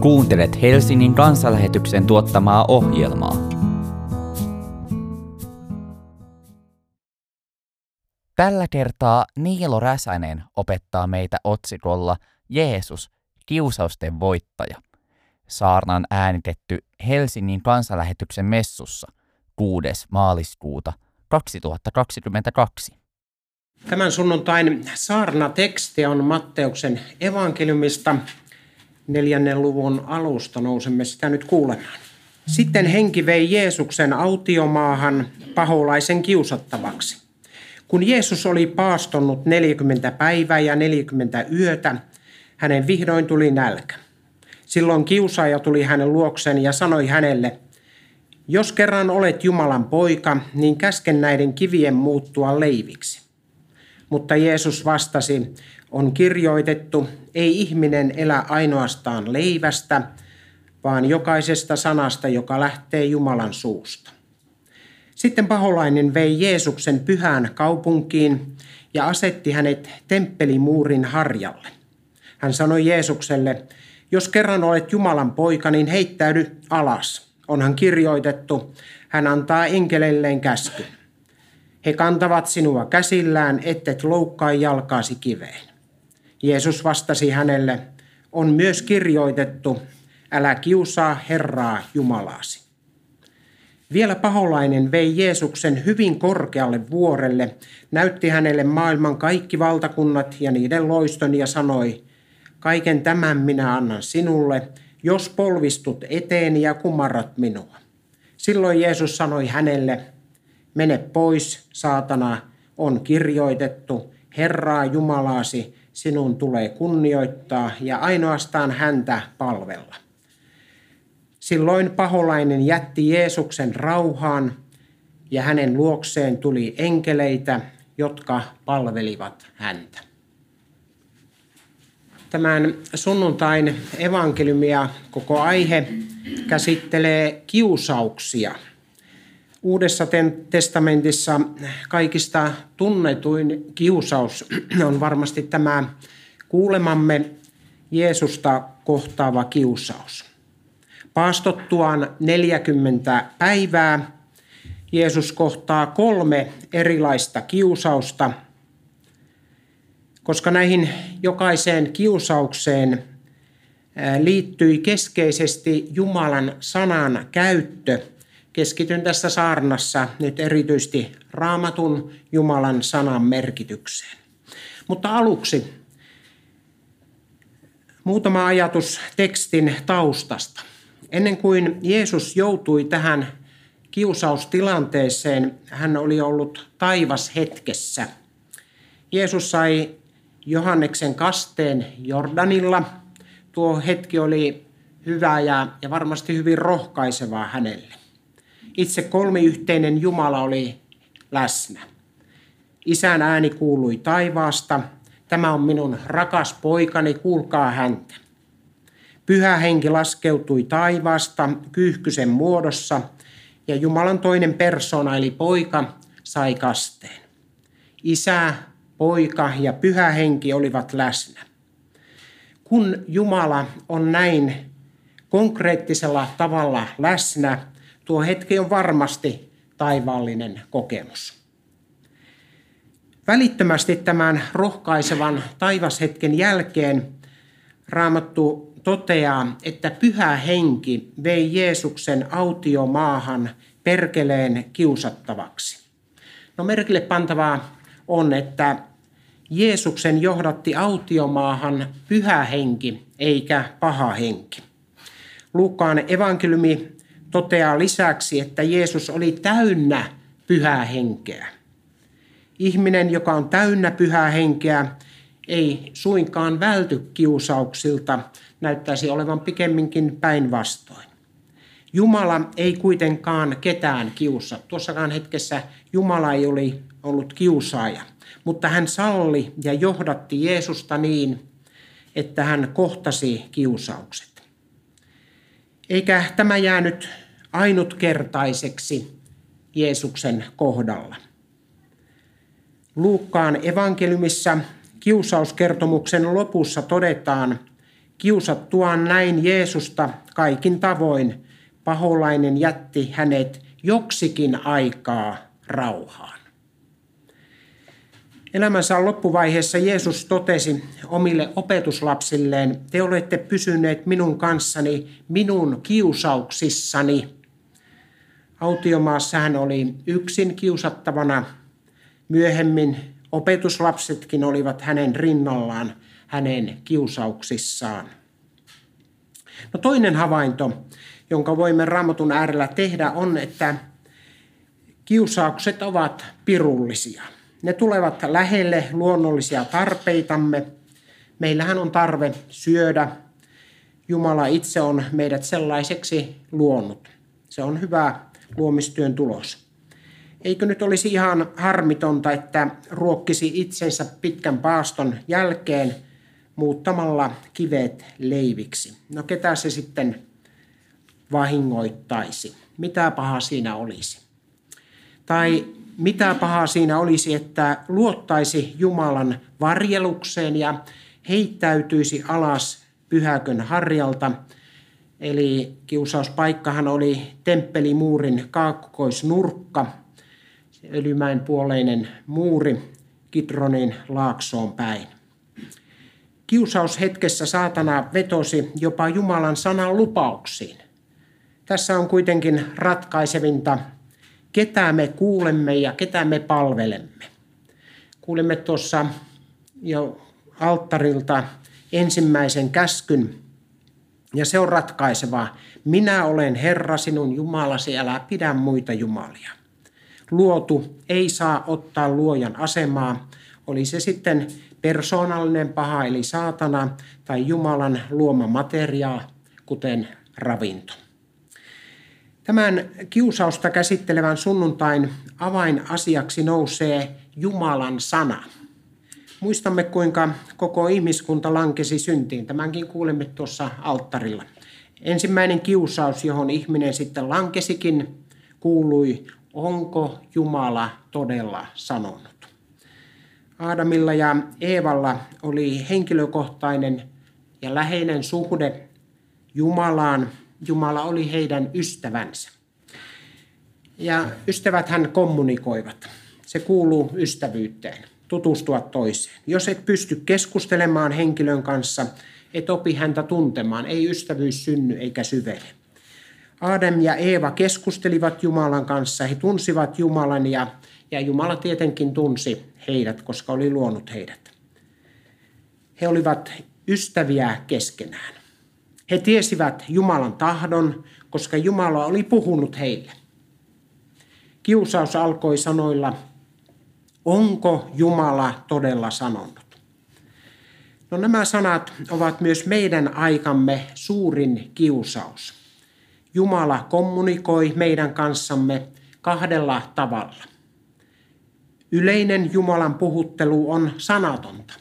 Kuuntelet Helsingin kansanlähetyksen tuottamaa ohjelmaa. Tällä kertaa Niilo Räsänen opettaa meitä otsikolla Jeesus, kiusausten voittaja. Saarnan äänitetty Helsingin kansanlähetyksen messussa 6. maaliskuuta 2022. Tämän sunnuntain saarnateksti on Matteuksen evankeliumista neljännen luvun alusta. Nousemme sitä nyt kuulemaan. Sitten henki vei Jeesuksen autiomaahan paholaisen kiusattavaksi. Kun Jeesus oli paastonnut 40 päivää ja 40 yötä, hänen vihdoin tuli nälkä. Silloin kiusaaja tuli hänen luokseen ja sanoi hänelle, jos kerran olet Jumalan poika, niin käsken näiden kivien muuttua leiviksi. Mutta Jeesus vastasi, on kirjoitettu, ei ihminen elä ainoastaan leivästä, vaan jokaisesta sanasta, joka lähtee Jumalan suusta. Sitten paholainen vei Jeesuksen pyhään kaupunkiin ja asetti hänet temppelimuurin harjalle. Hän sanoi Jeesukselle, jos kerran olet Jumalan poika, niin heittäydy alas. Onhan kirjoitettu, hän antaa enkeleilleen käskyn. He kantavat sinua käsillään, ettet loukkaa jalkaasi kiveen. Jeesus vastasi hänelle, on myös kirjoitettu, älä kiusaa Herraa Jumalaasi. Vielä paholainen vei Jeesuksen hyvin korkealle vuorelle, näytti hänelle maailman kaikki valtakunnat ja niiden loiston ja sanoi, kaiken tämän minä annan sinulle, jos polvistut eteeni ja kumarrat minua. Silloin Jeesus sanoi hänelle, mene pois, saatana, on kirjoitettu, Herraa Jumalaasi sinun tulee kunnioittaa ja ainoastaan häntä palvella. Silloin paholainen jätti Jeesuksen rauhaan ja hänen luokseen tuli enkeleitä, jotka palvelivat häntä. Tämän sunnuntain evankeliumia koko aihe käsittelee kiusauksia. Uudessa testamentissa kaikista tunnetuin kiusaus on varmasti tämä kuulemamme Jeesusta kohtaava kiusaus. Paastottuaan 40 päivää Jeesus kohtaa kolme erilaista kiusausta, koska näihin jokaiseen kiusaukseen liittyi keskeisesti Jumalan sanan käyttö. Keskityn tässä saarnassa nyt erityisesti raamatun Jumalan sanan merkitykseen. Mutta aluksi muutama ajatus tekstin taustasta. Ennen kuin Jeesus joutui tähän kiusaustilanteeseen, hän oli ollut taivas hetkessä. Jeesus sai Johanneksen kasteen Jordanilla. Tuo hetki oli hyvä ja, ja varmasti hyvin rohkaisevaa hänelle. Itse kolmiyhteinen Jumala oli läsnä. Isän ääni kuului taivaasta. Tämä on minun rakas poikani, kuulkaa häntä. Pyhä henki laskeutui taivaasta kyyhkysen muodossa ja Jumalan toinen persona eli poika sai kasteen. Isä, poika ja pyhä henki olivat läsnä. Kun Jumala on näin konkreettisella tavalla läsnä, tuo hetki on varmasti taivaallinen kokemus. Välittömästi tämän rohkaisevan taivashetken jälkeen Raamattu toteaa, että pyhä henki vei Jeesuksen autiomaahan perkeleen kiusattavaksi. No merkille pantavaa on, että Jeesuksen johdatti autiomaahan pyhä henki eikä paha henki. Luukkaan evankeliumi toteaa lisäksi, että Jeesus oli täynnä pyhää henkeä. Ihminen, joka on täynnä pyhää henkeä, ei suinkaan välty kiusauksilta, näyttäisi olevan pikemminkin päinvastoin. Jumala ei kuitenkaan ketään kiusaa. Tuossakaan hetkessä Jumala ei oli ollut kiusaaja, mutta hän salli ja johdatti Jeesusta niin, että hän kohtasi kiusaukset. Eikä tämä jäänyt ainutkertaiseksi Jeesuksen kohdalla. Luukkaan evankeliumissa kiusauskertomuksen lopussa todetaan, Kiusattuaan näin Jeesusta kaikin tavoin, paholainen jätti hänet joksikin aikaa rauhaan. Elämänsä loppuvaiheessa Jeesus totesi omille opetuslapsilleen, te olette pysyneet minun kanssani, minun kiusauksissani. Autiomaassa hän oli yksin kiusattavana. Myöhemmin opetuslapsetkin olivat hänen rinnallaan hänen kiusauksissaan. No toinen havainto, jonka voimme raamatun äärellä tehdä, on, että kiusaukset ovat pirullisia. Ne tulevat lähelle luonnollisia tarpeitamme. Meillähän on tarve syödä. Jumala itse on meidät sellaiseksi luonut. Se on hyvä luomistyön tulos. Eikö nyt olisi ihan harmitonta, että ruokkisi itsensä pitkän paaston jälkeen muuttamalla kivet leiviksi? No ketä se sitten vahingoittaisi? Mitä pahaa siinä olisi? Tai mitä pahaa siinä olisi, että luottaisi Jumalan varjelukseen ja heittäytyisi alas pyhäkön harjalta. Eli kiusauspaikkahan oli temppelimuurin kaakkoisnurkka, Öljymäen puoleinen muuri Kidronin laaksoon päin. Kiusaushetkessä saatana vetosi jopa Jumalan sanan lupauksiin. Tässä on kuitenkin ratkaisevinta ketä me kuulemme ja ketä me palvelemme. Kuulimme tuossa jo alttarilta ensimmäisen käskyn, ja se on ratkaisevaa. Minä olen Herra sinun Jumalasi, älä pidä muita jumalia. Luotu ei saa ottaa luojan asemaa, oli se sitten persoonallinen paha eli saatana tai Jumalan luoma materiaa, kuten ravinto. Tämän kiusausta käsittelevän sunnuntain avainasiaksi nousee Jumalan sana. Muistamme, kuinka koko ihmiskunta lankesi syntiin. Tämänkin kuulemme tuossa alttarilla. Ensimmäinen kiusaus, johon ihminen sitten lankesikin, kuului, onko Jumala todella sanonut. Aadamilla ja Eevalla oli henkilökohtainen ja läheinen suhde Jumalaan Jumala oli heidän ystävänsä. Ja ystävät hän kommunikoivat. Se kuuluu ystävyyteen, tutustua toiseen. Jos et pysty keskustelemaan henkilön kanssa, et opi häntä tuntemaan. Ei ystävyys synny eikä syvene. Adam ja Eeva keskustelivat Jumalan kanssa, he tunsivat Jumalan ja, ja Jumala tietenkin tunsi heidät, koska oli luonut heidät. He olivat ystäviä keskenään. He tiesivät Jumalan tahdon, koska Jumala oli puhunut heille. Kiusaus alkoi sanoilla, onko Jumala todella sanonut? No nämä sanat ovat myös meidän aikamme suurin kiusaus. Jumala kommunikoi meidän kanssamme kahdella tavalla. Yleinen Jumalan puhuttelu on sanatonta.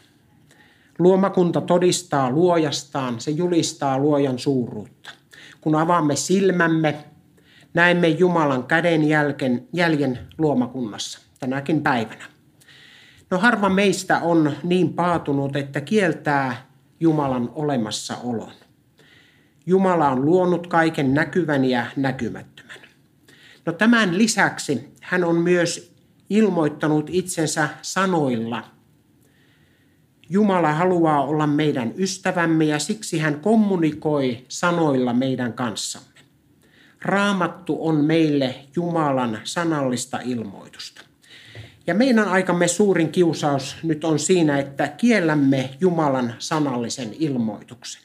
Luomakunta todistaa luojastaan, se julistaa luojan suuruutta. Kun avaamme silmämme, näemme Jumalan käden jälken, jäljen luomakunnassa tänäkin päivänä. No harva meistä on niin paatunut, että kieltää Jumalan olemassaolon. Jumala on luonut kaiken näkyvän ja näkymättömän. No tämän lisäksi hän on myös ilmoittanut itsensä sanoilla – Jumala haluaa olla meidän ystävämme ja siksi hän kommunikoi sanoilla meidän kanssamme. Raamattu on meille Jumalan sanallista ilmoitusta. Ja meidän aikamme suurin kiusaus nyt on siinä, että kiellämme Jumalan sanallisen ilmoituksen.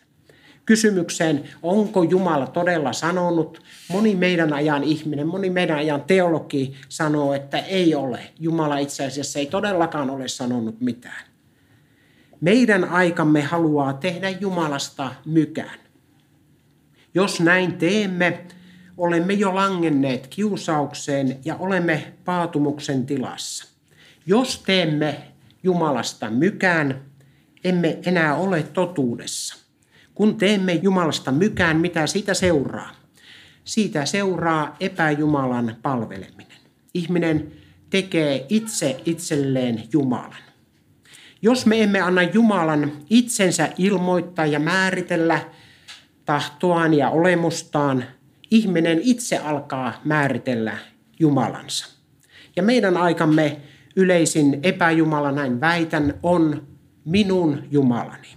Kysymykseen, onko Jumala todella sanonut, moni meidän ajan ihminen, moni meidän ajan teologi sanoo, että ei ole. Jumala itse asiassa ei todellakaan ole sanonut mitään. Meidän aikamme haluaa tehdä Jumalasta mykään. Jos näin teemme, olemme jo langenneet kiusaukseen ja olemme paatumuksen tilassa. Jos teemme Jumalasta mykään, emme enää ole totuudessa. Kun teemme Jumalasta mykään, mitä siitä seuraa? Siitä seuraa epäjumalan palveleminen. Ihminen tekee itse itselleen Jumalan. Jos me emme anna Jumalan itsensä ilmoittaa ja määritellä tahtoaan ja olemustaan, ihminen itse alkaa määritellä Jumalansa. Ja meidän aikamme yleisin epäjumala, näin väitän, on minun Jumalani.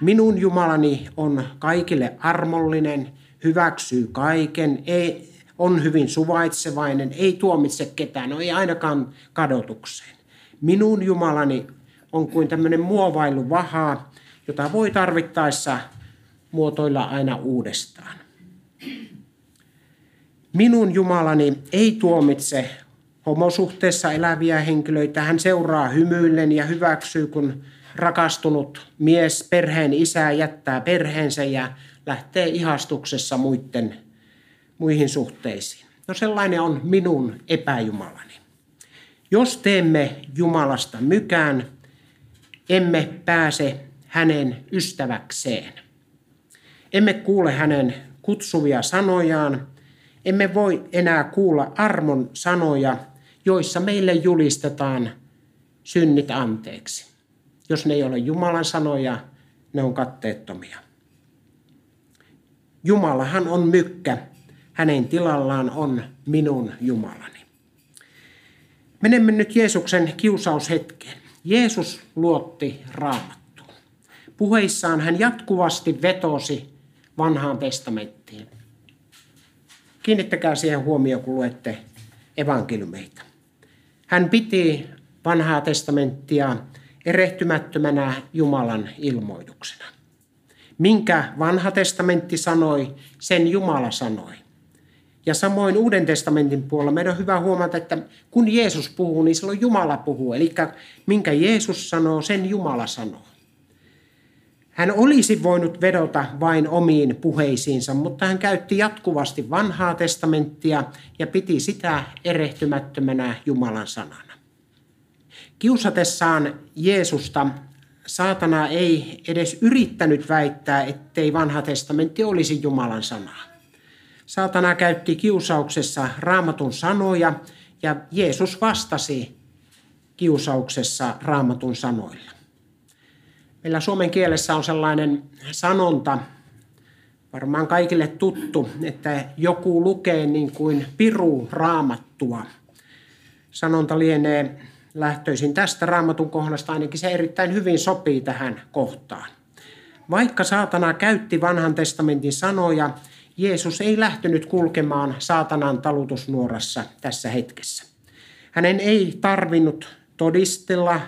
Minun Jumalani on kaikille armollinen, hyväksyy kaiken, ei, on hyvin suvaitsevainen, ei tuomitse ketään, no ei ainakaan kadotukseen. Minun Jumalani on kuin tämmöinen muovailu vahaa, jota voi tarvittaessa muotoilla aina uudestaan. Minun Jumalani ei tuomitse homosuhteessa eläviä henkilöitä. Hän seuraa hymyillen ja hyväksyy, kun rakastunut mies, perheen isä jättää perheensä ja lähtee ihastuksessa muiden, muihin suhteisiin. No sellainen on minun epäjumalani. Jos teemme Jumalasta mykään, emme pääse hänen ystäväkseen. Emme kuule hänen kutsuvia sanojaan, emme voi enää kuulla armon sanoja, joissa meille julistetaan synnit anteeksi. Jos ne ei ole Jumalan sanoja, ne on katteettomia. Jumalahan on mykkä, hänen tilallaan on minun Jumalani. Menemme nyt Jeesuksen kiusaushetkeen. Jeesus luotti raamattuun. Puheissaan hän jatkuvasti vetosi vanhaan testamenttiin. Kiinnittäkää siihen huomioon, kun luette evankeliumeita. Hän piti vanhaa testamenttia erehtymättömänä Jumalan ilmoituksena. Minkä vanha testamentti sanoi, sen Jumala sanoi. Ja samoin Uuden testamentin puolella meidän on hyvä huomata, että kun Jeesus puhuu, niin silloin Jumala puhuu. Eli minkä Jeesus sanoo, sen Jumala sanoo. Hän olisi voinut vedota vain omiin puheisiinsa, mutta hän käytti jatkuvasti vanhaa testamenttia ja piti sitä erehtymättömänä Jumalan sanana. Kiusatessaan Jeesusta saatana ei edes yrittänyt väittää, ettei vanha testamentti olisi Jumalan sanaa. Saatana käytti kiusauksessa raamatun sanoja ja Jeesus vastasi kiusauksessa raamatun sanoilla. Meillä suomen kielessä on sellainen sanonta, varmaan kaikille tuttu, että joku lukee niin kuin piru raamattua. Sanonta lienee lähtöisin tästä raamatun kohdasta, ainakin se erittäin hyvin sopii tähän kohtaan. Vaikka saatana käytti vanhan testamentin sanoja, Jeesus ei lähtenyt kulkemaan saatanan talutusnuorassa tässä hetkessä. Hänen ei tarvinnut todistella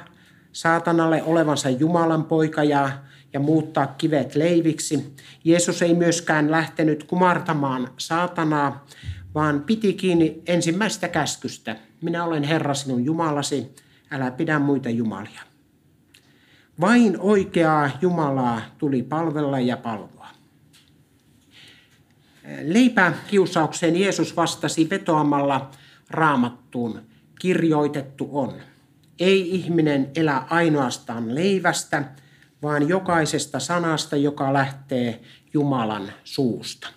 saatanalle olevansa Jumalan poika ja, ja muuttaa kivet leiviksi. Jeesus ei myöskään lähtenyt kumartamaan saatanaa, vaan piti kiinni ensimmäistä käskystä. Minä olen Herra sinun Jumalasi, älä pidä muita jumalia. Vain oikeaa Jumalaa tuli palvella ja palvoa. Leipäkiusaukseen Jeesus vastasi vetoamalla raamattuun, kirjoitettu on. Ei ihminen elä ainoastaan leivästä, vaan jokaisesta sanasta, joka lähtee Jumalan suusta.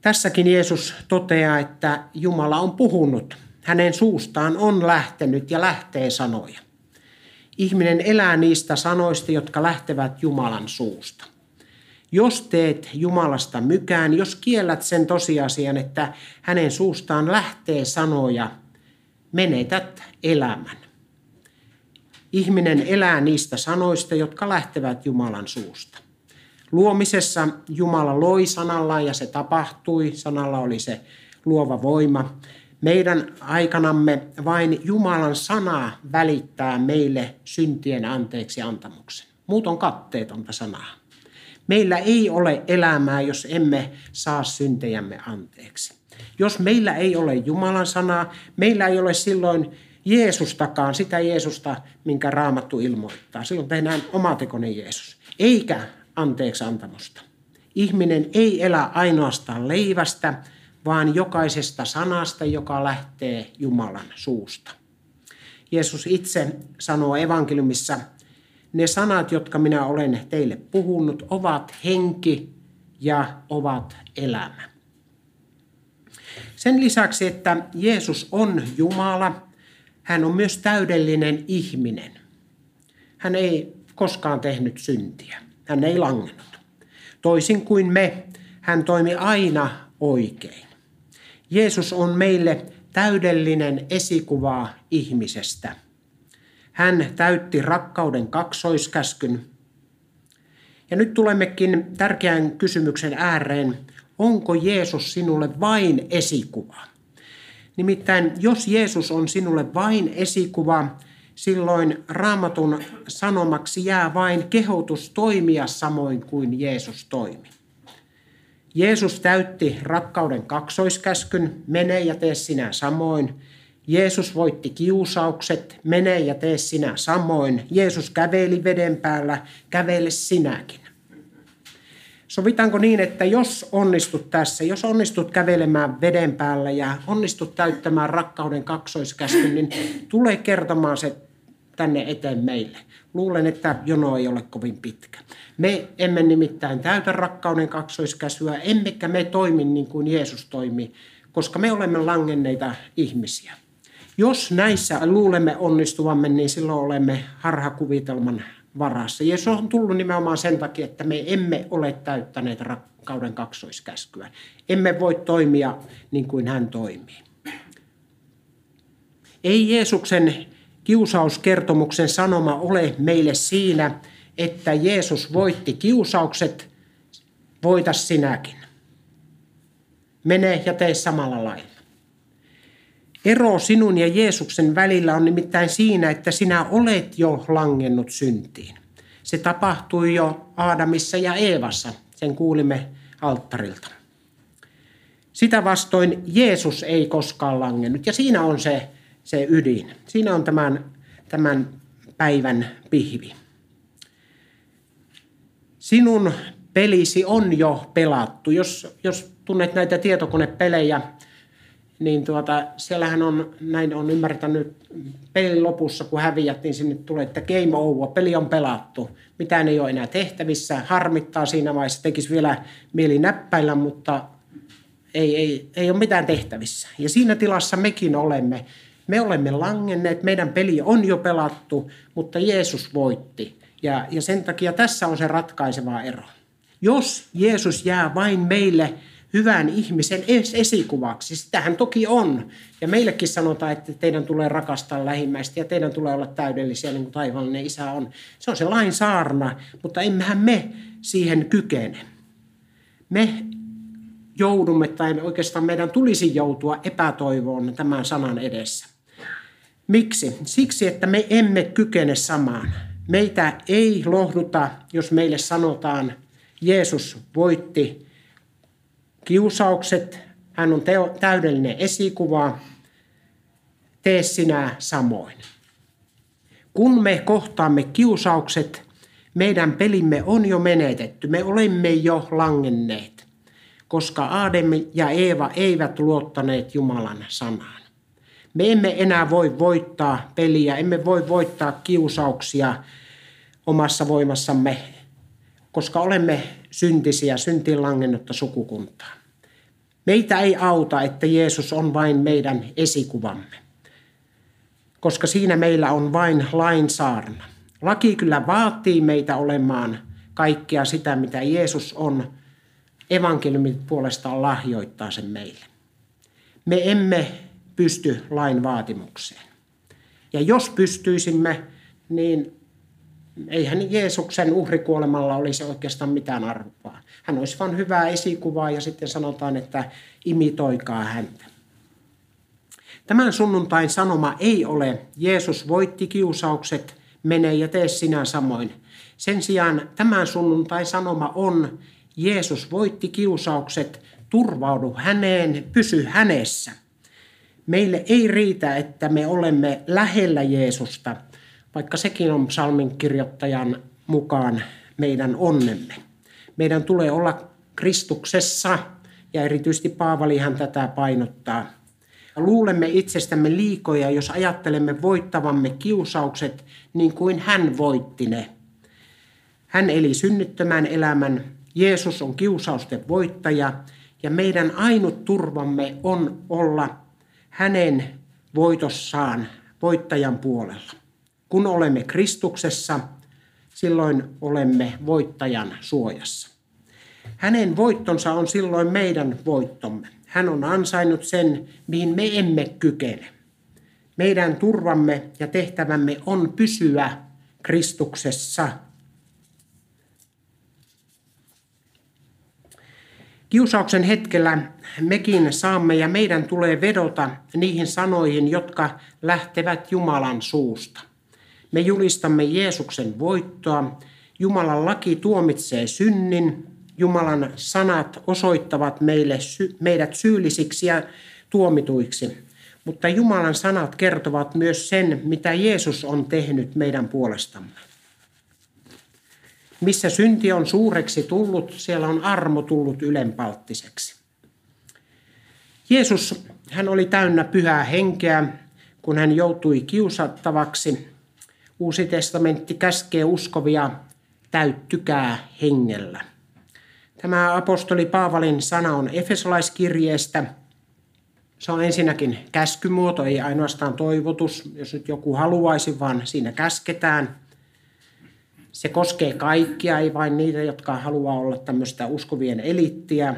Tässäkin Jeesus toteaa, että Jumala on puhunut. Hänen suustaan on lähtenyt ja lähtee sanoja. Ihminen elää niistä sanoista, jotka lähtevät Jumalan suusta. Jos teet Jumalasta mykään, jos kiellät sen tosiasian, että hänen suustaan lähtee sanoja, menetät elämän. Ihminen elää niistä sanoista, jotka lähtevät Jumalan suusta. Luomisessa Jumala loi sanallaan ja se tapahtui. Sanalla oli se luova voima. Meidän aikanamme vain Jumalan sana välittää meille syntien anteeksi antamuksen. Muut on katteetonta sanaa. Meillä ei ole elämää, jos emme saa syntejämme anteeksi. Jos meillä ei ole Jumalan sanaa, meillä ei ole silloin Jeesustakaan, sitä Jeesusta, minkä raamattu ilmoittaa. Silloin tehdään omatekoinen Jeesus, eikä anteeksi antamusta. Ihminen ei elä ainoastaan leivästä, vaan jokaisesta sanasta, joka lähtee Jumalan suusta. Jeesus itse sanoo evankeliumissa, ne sanat, jotka minä olen teille puhunut, ovat henki ja ovat elämä. Sen lisäksi, että Jeesus on Jumala, hän on myös täydellinen ihminen. Hän ei koskaan tehnyt syntiä. Hän ei langennut. Toisin kuin me, hän toimi aina oikein. Jeesus on meille täydellinen esikuva ihmisestä. Hän täytti rakkauden kaksoiskäskyn. Ja nyt tulemmekin tärkeän kysymyksen ääreen. Onko Jeesus sinulle vain esikuva? Nimittäin jos Jeesus on sinulle vain esikuva, silloin raamatun sanomaksi jää vain kehotus toimia samoin kuin Jeesus toimi. Jeesus täytti rakkauden kaksoiskäskyn, mene ja tee sinä samoin. Jeesus voitti kiusaukset, mene ja tee sinä samoin. Jeesus käveli veden päällä, kävele sinäkin. Sovitaanko niin, että jos onnistut tässä, jos onnistut kävelemään veden päällä ja onnistut täyttämään rakkauden kaksoiskäskyn, niin tulee kertomaan se tänne eteen meille. Luulen, että jono ei ole kovin pitkä. Me emme nimittäin täytä rakkauden kaksoiskäsyä, emmekä me toimi niin kuin Jeesus toimi, koska me olemme langenneita ihmisiä. Jos näissä luulemme onnistuvamme, niin silloin olemme harhakuvitelman varassa. Jeesus on tullut nimenomaan sen takia, että me emme ole täyttäneet rakkauden kaksoiskäskyä. Emme voi toimia niin kuin hän toimii. Ei Jeesuksen kiusauskertomuksen sanoma ole meille siinä, että Jeesus voitti kiusaukset, voita sinäkin. Mene ja tee samalla lailla. Ero sinun ja Jeesuksen välillä on nimittäin siinä, että sinä olet jo langennut syntiin. Se tapahtui jo Aadamissa ja Eevassa, sen kuulimme alttarilta. Sitä vastoin Jeesus ei koskaan langennut ja siinä on se, se ydin. Siinä on tämän, tämän päivän pihvi. Sinun pelisi on jo pelattu. Jos, jos tunnet näitä tietokonepelejä, niin tuota, siellähän on, näin on ymmärtänyt pelin lopussa, kun häviät, niin sinne tulee, että game over, peli on pelattu. Mitään ei ole enää tehtävissä, harmittaa siinä vaiheessa, tekisi vielä mieli näppäillä, mutta ei, ei, ei ole mitään tehtävissä. Ja siinä tilassa mekin olemme. Me olemme langenneet, meidän peli on jo pelattu, mutta Jeesus voitti. Ja, ja sen takia tässä on se ratkaiseva ero. Jos Jeesus jää vain meille hyvän ihmisen esikuvaksi. Sitähän toki on. Ja meillekin sanotaan, että teidän tulee rakastaa lähimmäistä ja teidän tulee olla täydellisiä niin kuin taivaallinen isä on. Se on se lain saarna, mutta emmehän me siihen kykene. Me joudumme, tai oikeastaan meidän tulisi joutua epätoivoon tämän sanan edessä. Miksi? Siksi, että me emme kykene samaan. Meitä ei lohduta, jos meille sanotaan, Jeesus voitti kiusaukset, hän on teo, täydellinen esikuva, tee sinä samoin. Kun me kohtaamme kiusaukset, meidän pelimme on jo menetetty, me olemme jo langenneet, koska Aadem ja Eeva eivät luottaneet Jumalan sanaan. Me emme enää voi voittaa peliä, emme voi voittaa kiusauksia omassa voimassamme, koska olemme syntisiä, syntiin langennutta sukukuntaa. Meitä ei auta, että Jeesus on vain meidän esikuvamme, koska siinä meillä on vain lain saarna. Laki kyllä vaatii meitä olemaan kaikkea sitä, mitä Jeesus on. Evankeliumit puolestaan lahjoittaa sen meille. Me emme pysty lain vaatimukseen. Ja jos pystyisimme, niin eihän Jeesuksen uhrikuolemalla olisi oikeastaan mitään arvoa. Hän olisi vain hyvää esikuvaa ja sitten sanotaan, että imitoikaa häntä. Tämän sunnuntain sanoma ei ole Jeesus voitti kiusaukset, mene ja tee sinä samoin. Sen sijaan tämän sunnuntain sanoma on Jeesus voitti kiusaukset, turvaudu häneen, pysy hänessä. Meille ei riitä, että me olemme lähellä Jeesusta – vaikka sekin on psalmin kirjoittajan mukaan meidän onnemme. Meidän tulee olla Kristuksessa, ja erityisesti Paavalihan tätä painottaa. Luulemme itsestämme liikoja, jos ajattelemme voittavamme kiusaukset niin kuin hän voitti ne. Hän eli synnyttömän elämän, Jeesus on kiusausten voittaja, ja meidän ainut turvamme on olla hänen voitossaan voittajan puolella. Kun olemme Kristuksessa, silloin olemme voittajan suojassa. Hänen voittonsa on silloin meidän voittomme. Hän on ansainnut sen, mihin me emme kykene. Meidän turvamme ja tehtävämme on pysyä Kristuksessa. Kiusauksen hetkellä mekin saamme ja meidän tulee vedota niihin sanoihin, jotka lähtevät Jumalan suusta. Me julistamme Jeesuksen voittoa. Jumalan laki tuomitsee synnin. Jumalan sanat osoittavat meille, meidät syyllisiksi ja tuomituiksi. Mutta Jumalan sanat kertovat myös sen, mitä Jeesus on tehnyt meidän puolestamme. Missä synti on suureksi tullut, siellä on armo tullut ylenpalttiseksi. Jeesus, hän oli täynnä pyhää henkeä, kun hän joutui kiusattavaksi. Uusi testamentti käskee uskovia, täyttykää hengellä. Tämä apostoli Paavalin sana on Efesolaiskirjeestä. Se on ensinnäkin käskymuoto, ei ainoastaan toivotus, jos nyt joku haluaisi, vaan siinä käsketään. Se koskee kaikkia, ei vain niitä, jotka haluaa olla tämmöistä uskovien elittiä.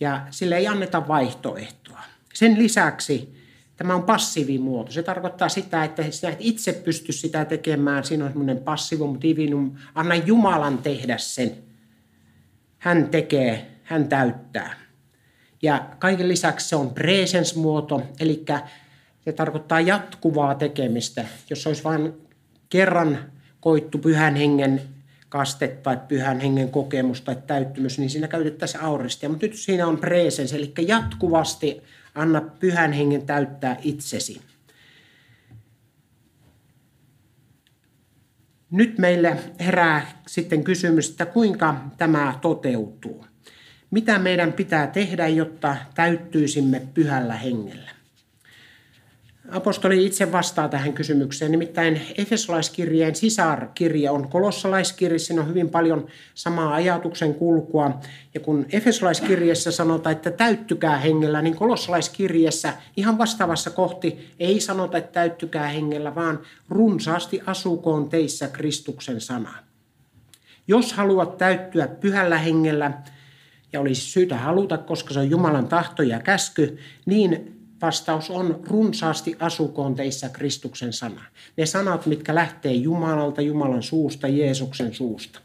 Ja sille ei anneta vaihtoehtoa. Sen lisäksi tämä on passiivimuoto. Se tarkoittaa sitä, että sinä et itse pysty sitä tekemään. Siinä on semmoinen passivum divinum. Anna Jumalan tehdä sen hän tekee, hän täyttää. Ja kaiken lisäksi se on presence-muoto, eli se tarkoittaa jatkuvaa tekemistä. Jos olisi vain kerran koittu pyhän hengen kaste tai pyhän hengen kokemus tai täyttymys, niin siinä käytettäisiin auristia. Mutta nyt siinä on presence, eli jatkuvasti anna pyhän hengen täyttää itsesi. Nyt meille herää sitten kysymys, että kuinka tämä toteutuu. Mitä meidän pitää tehdä, jotta täyttyisimme pyhällä hengellä? Apostoli itse vastaa tähän kysymykseen. Nimittäin Efesolaiskirjeen sisarkirje on kolossalaiskirje. Siinä on hyvin paljon samaa ajatuksen kulkua. Ja kun Efesolaiskirjeessä sanotaan, että täyttykää hengellä, niin kolossalaiskirjeessä ihan vastaavassa kohti ei sanota, että täyttykää hengellä, vaan runsaasti asukoon teissä Kristuksen sana. Jos haluat täyttyä pyhällä hengellä, ja olisi syytä haluta, koska se on Jumalan tahto ja käsky, niin Vastaus on runsaasti asukoon teissä Kristuksen sana. Ne sanat, mitkä lähtee Jumalalta, Jumalan suusta, Jeesuksen suusta.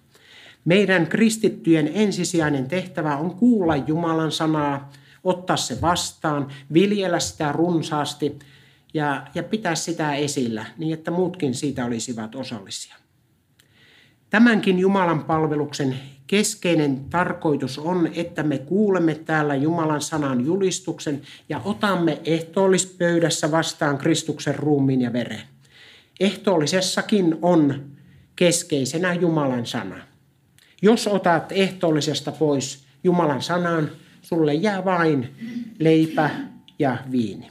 Meidän kristittyjen ensisijainen tehtävä on kuulla Jumalan sanaa, ottaa se vastaan, viljellä sitä runsaasti ja, ja pitää sitä esillä niin, että muutkin siitä olisivat osallisia. Tämänkin Jumalan palveluksen keskeinen tarkoitus on, että me kuulemme täällä Jumalan sanan julistuksen ja otamme ehtoollispöydässä vastaan Kristuksen ruumiin ja veren. Ehtoollisessakin on keskeisenä Jumalan sana. Jos otat ehtoollisesta pois Jumalan sanan, sulle jää vain leipä ja viini.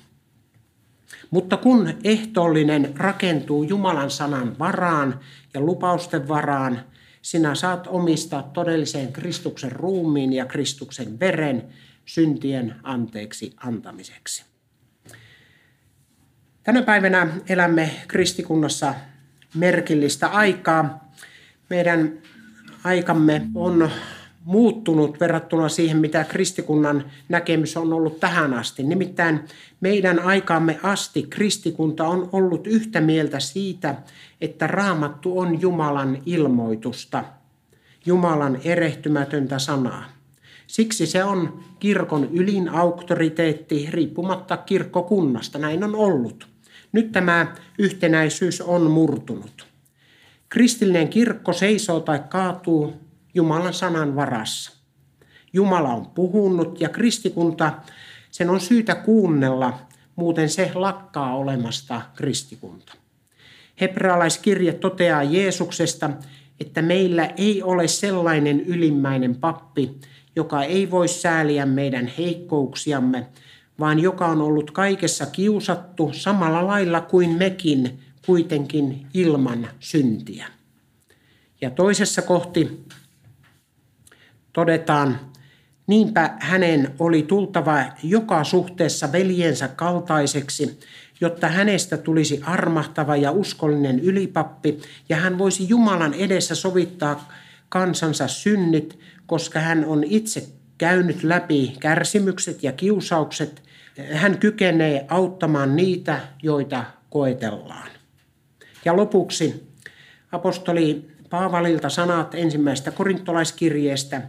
Mutta kun ehtoollinen rakentuu Jumalan sanan varaan ja lupausten varaan, sinä saat omistaa todelliseen Kristuksen ruumiin ja Kristuksen veren syntien anteeksi antamiseksi. Tänä päivänä elämme kristikunnassa merkillistä aikaa. Meidän aikamme on muuttunut verrattuna siihen, mitä kristikunnan näkemys on ollut tähän asti. Nimittäin meidän aikaamme asti kristikunta on ollut yhtä mieltä siitä, että raamattu on Jumalan ilmoitusta, Jumalan erehtymätöntä sanaa. Siksi se on kirkon ylin auktoriteetti riippumatta kirkkokunnasta. Näin on ollut. Nyt tämä yhtenäisyys on murtunut. Kristillinen kirkko seisoo tai kaatuu Jumalan sanan varassa. Jumala on puhunut ja kristikunta, sen on syytä kuunnella, muuten se lakkaa olemasta kristikunta. Hebrealaiskirje toteaa Jeesuksesta, että meillä ei ole sellainen ylimmäinen pappi, joka ei voi sääliä meidän heikkouksiamme, vaan joka on ollut kaikessa kiusattu samalla lailla kuin mekin, kuitenkin ilman syntiä. Ja toisessa kohti todetaan, Niinpä hänen oli tultava joka suhteessa veljensä kaltaiseksi, jotta hänestä tulisi armahtava ja uskollinen ylipappi, ja hän voisi Jumalan edessä sovittaa kansansa synnit, koska hän on itse käynyt läpi kärsimykset ja kiusaukset. Hän kykenee auttamaan niitä, joita koetellaan. Ja lopuksi apostoli Paavalilta sanat ensimmäistä korintolaiskirjeestä.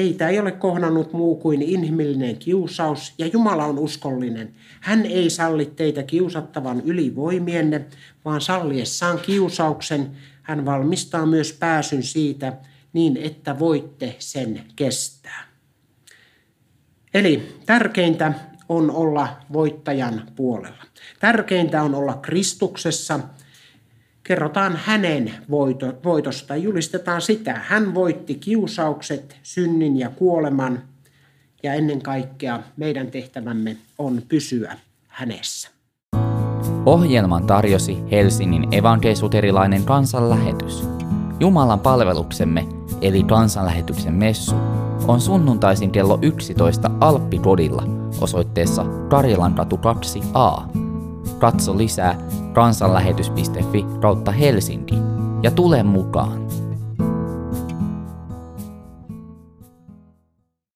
Teitä ei ole kohdannut muu kuin inhimillinen kiusaus ja Jumala on uskollinen. Hän ei salli teitä kiusattavan ylivoimienne, vaan salliessaan kiusauksen hän valmistaa myös pääsyn siitä niin, että voitte sen kestää. Eli tärkeintä on olla voittajan puolella. Tärkeintä on olla Kristuksessa. Kerrotaan hänen voito, voitosta, julistetaan sitä. Hän voitti kiusaukset, synnin ja kuoleman ja ennen kaikkea meidän tehtävämme on pysyä hänessä. Ohjelman tarjosi Helsingin evankelisuterilainen kansanlähetys. Jumalan palveluksemme eli kansanlähetyksen messu on sunnuntaisin kello 11 Alppikodilla osoitteessa Karjalankatu 2a. Katso lisää kansanlähetys.fi kautta Helsinki ja tule mukaan.